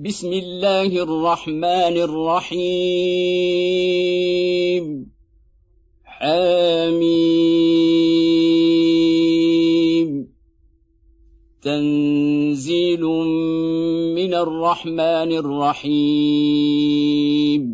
بسم الله الرحمن الرحيم. حميم. تنزيل من الرحمن الرحيم.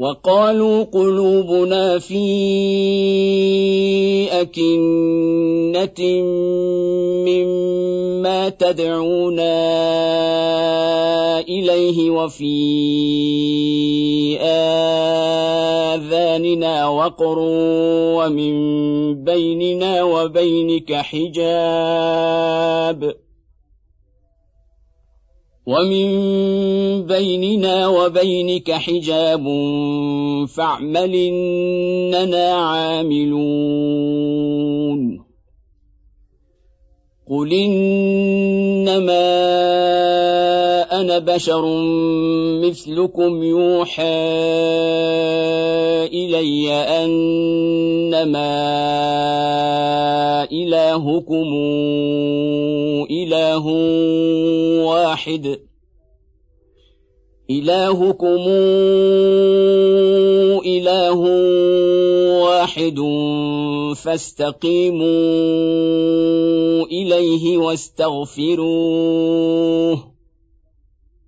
وقالوا قلوبنا في أكنة مما تدعونا إليه وفي آذاننا وقر ومن بيننا وبينك حجاب ۖ ومن بيننا وبينك حجاب فاعمل إننا عاملون. قل إنما أنا بشر مثلكم يوحى إلي أنما إلهكم إله واحد. إلهكم إله واحد فاستقيموا إليه واستغفروه.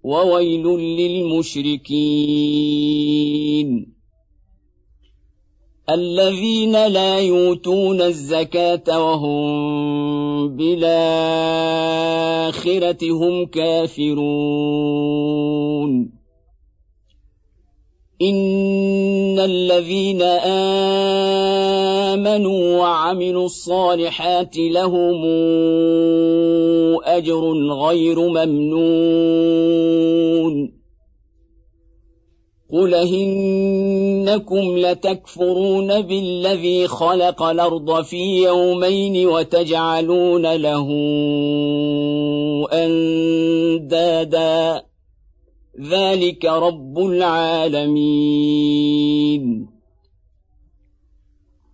وويل للمشركين. الذين لا يؤتون الزكاة وهم بالآخرة هم كافرون. إن الذين آمنوا وعملوا الصالحات لهم أجر غير ممنون. قل إنكم لتكفرون بالذي خلق الأرض في يومين وتجعلون له أندادا ذلك رب العالمين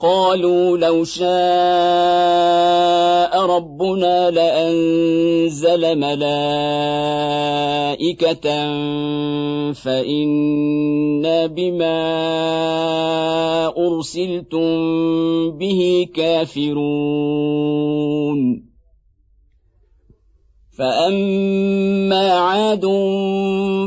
قالوا لو شاء ربنا لأنزل ملائكة فانا بما أرسلتم به كافرون. فأما عاد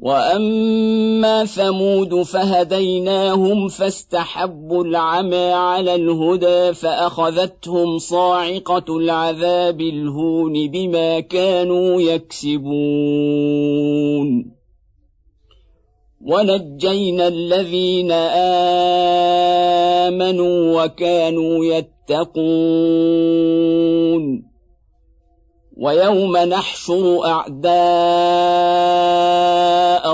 واما ثمود فهديناهم فاستحبوا العمى على الهدى فاخذتهم صاعقه العذاب الهون بما كانوا يكسبون ونجينا الذين امنوا وكانوا يتقون ويوم نحشر اعداء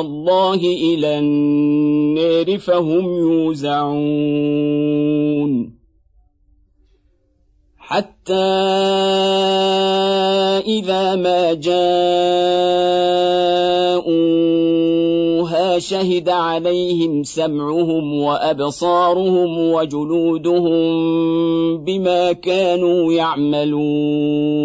الله إلى النار فهم يوزعون. حتى إذا ما جاءوها شهد عليهم سمعهم وأبصارهم وجلودهم بما كانوا يعملون.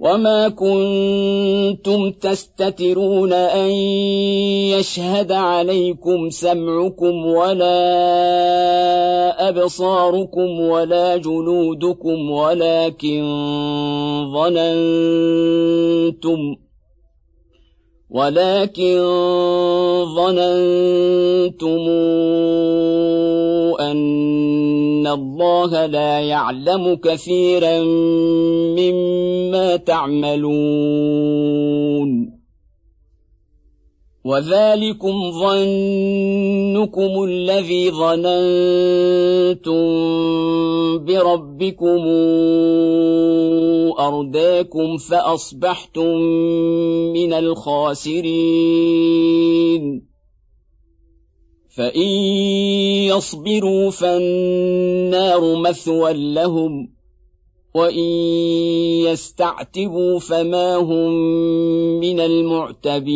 وما كنتم تستترون ان يشهد عليكم سمعكم ولا ابصاركم ولا جلودكم ولكن ظننتم ولكن ظننتم ان الله لا يعلم كثيرا مما تعملون وذلكم ظنكم الذي ظننتم بربكم ارداكم فاصبحتم من الخاسرين فان يصبروا فالنار مثوى لهم وان يستعتبوا فما هم من المعتبين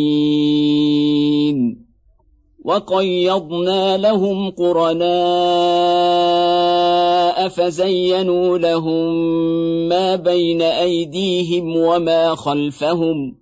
وقيضنا لهم قرناء فزينوا لهم ما بين ايديهم وما خلفهم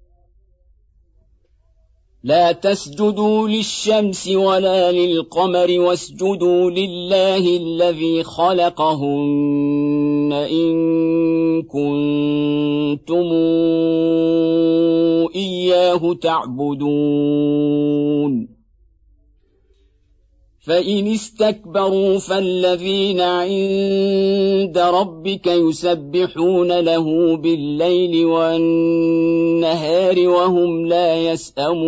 لا تسجدوا للشمس ولا للقمر واسجدوا لله الذي خلقهن إن كنتم إياه تعبدون. فان استكبروا فالذين عند ربك يسبحون له بالليل والنهار وهم لا يسامون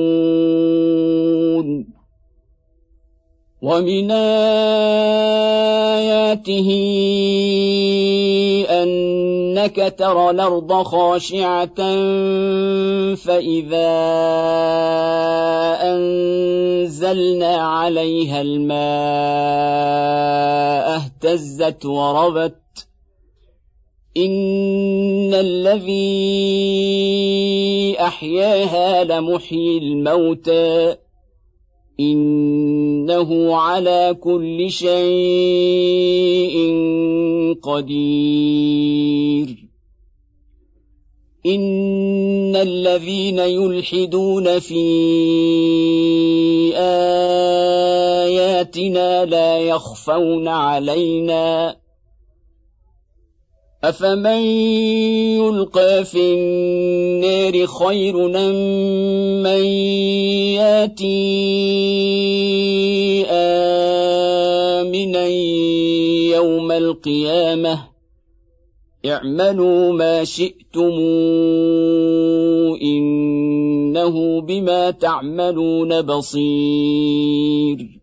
ومن اياته إنك ترى الأرض خاشعة فإذا أنزلنا عليها الماء اهتزت وربت. إن الذي أحياها لمحيي الموتى. إنه على كل شيء قدير. إن الذين يلحدون في آياتنا لا يخفون علينا. افمن يلقى في النار خير من ياتي امنا يوم القيامه اعملوا ما شئتم انه بما تعملون بصير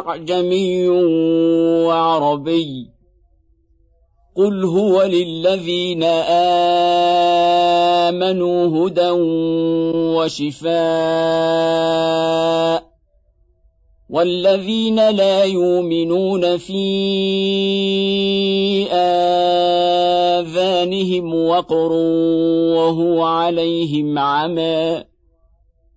أعجمي وعربي. قل هو للذين آمنوا هدى وشفاء. والذين لا يؤمنون في آذانهم وقر وهو عليهم عمى.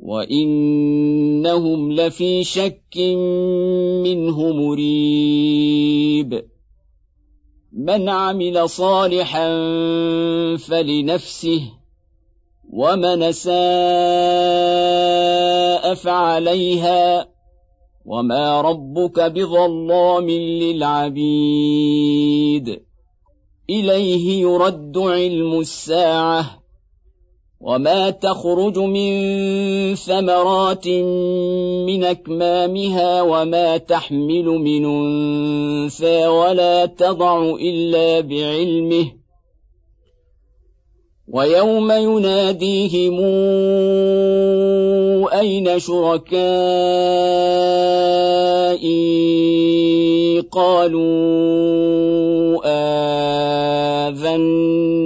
وانهم لفي شك منه مريب من عمل صالحا فلنفسه ومن ساء فعليها وما ربك بظلام للعبيد اليه يرد علم الساعة وما تخرج من ثمرات من اكمامها وما تحمل من انثى ولا تضع الا بعلمه ويوم يناديهم اين شركائي قالوا اذنا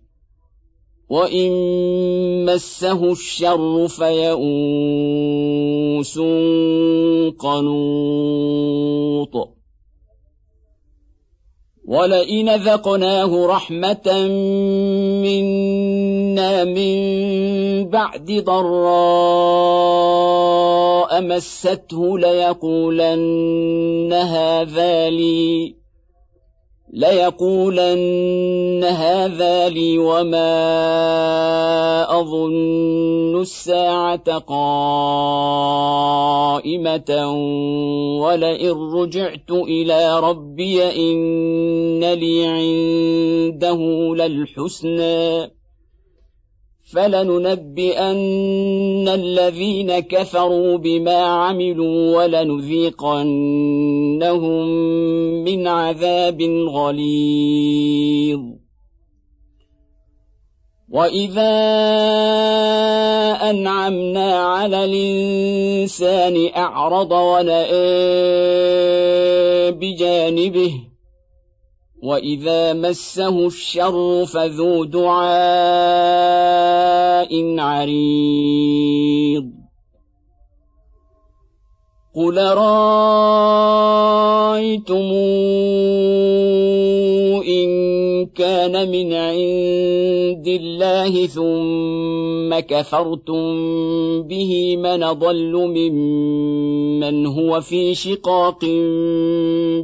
وان مسه الشر فيئوس قنوط ولئن ذقناه رحمه منا من بعد ضراء مسته ليقولن هذا لي ليقولن هذا لي وما اظن الساعة قائمه ولئن رجعت إلى ربي ان لي عنده للحسنى فلننبئن الذين كفروا بما عملوا ولنذيقنهم من عذاب غليظ. وإذا أنعمنا على الإنسان أعرض ونأى بجانبه وإذا مسه الشر فذو دعاء عريض. قل رايتم إن كان من عند الله ثم كفرتم به من ضل ممن هو في شقاق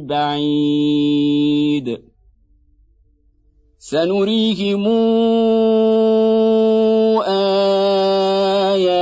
بعيد. سنريهم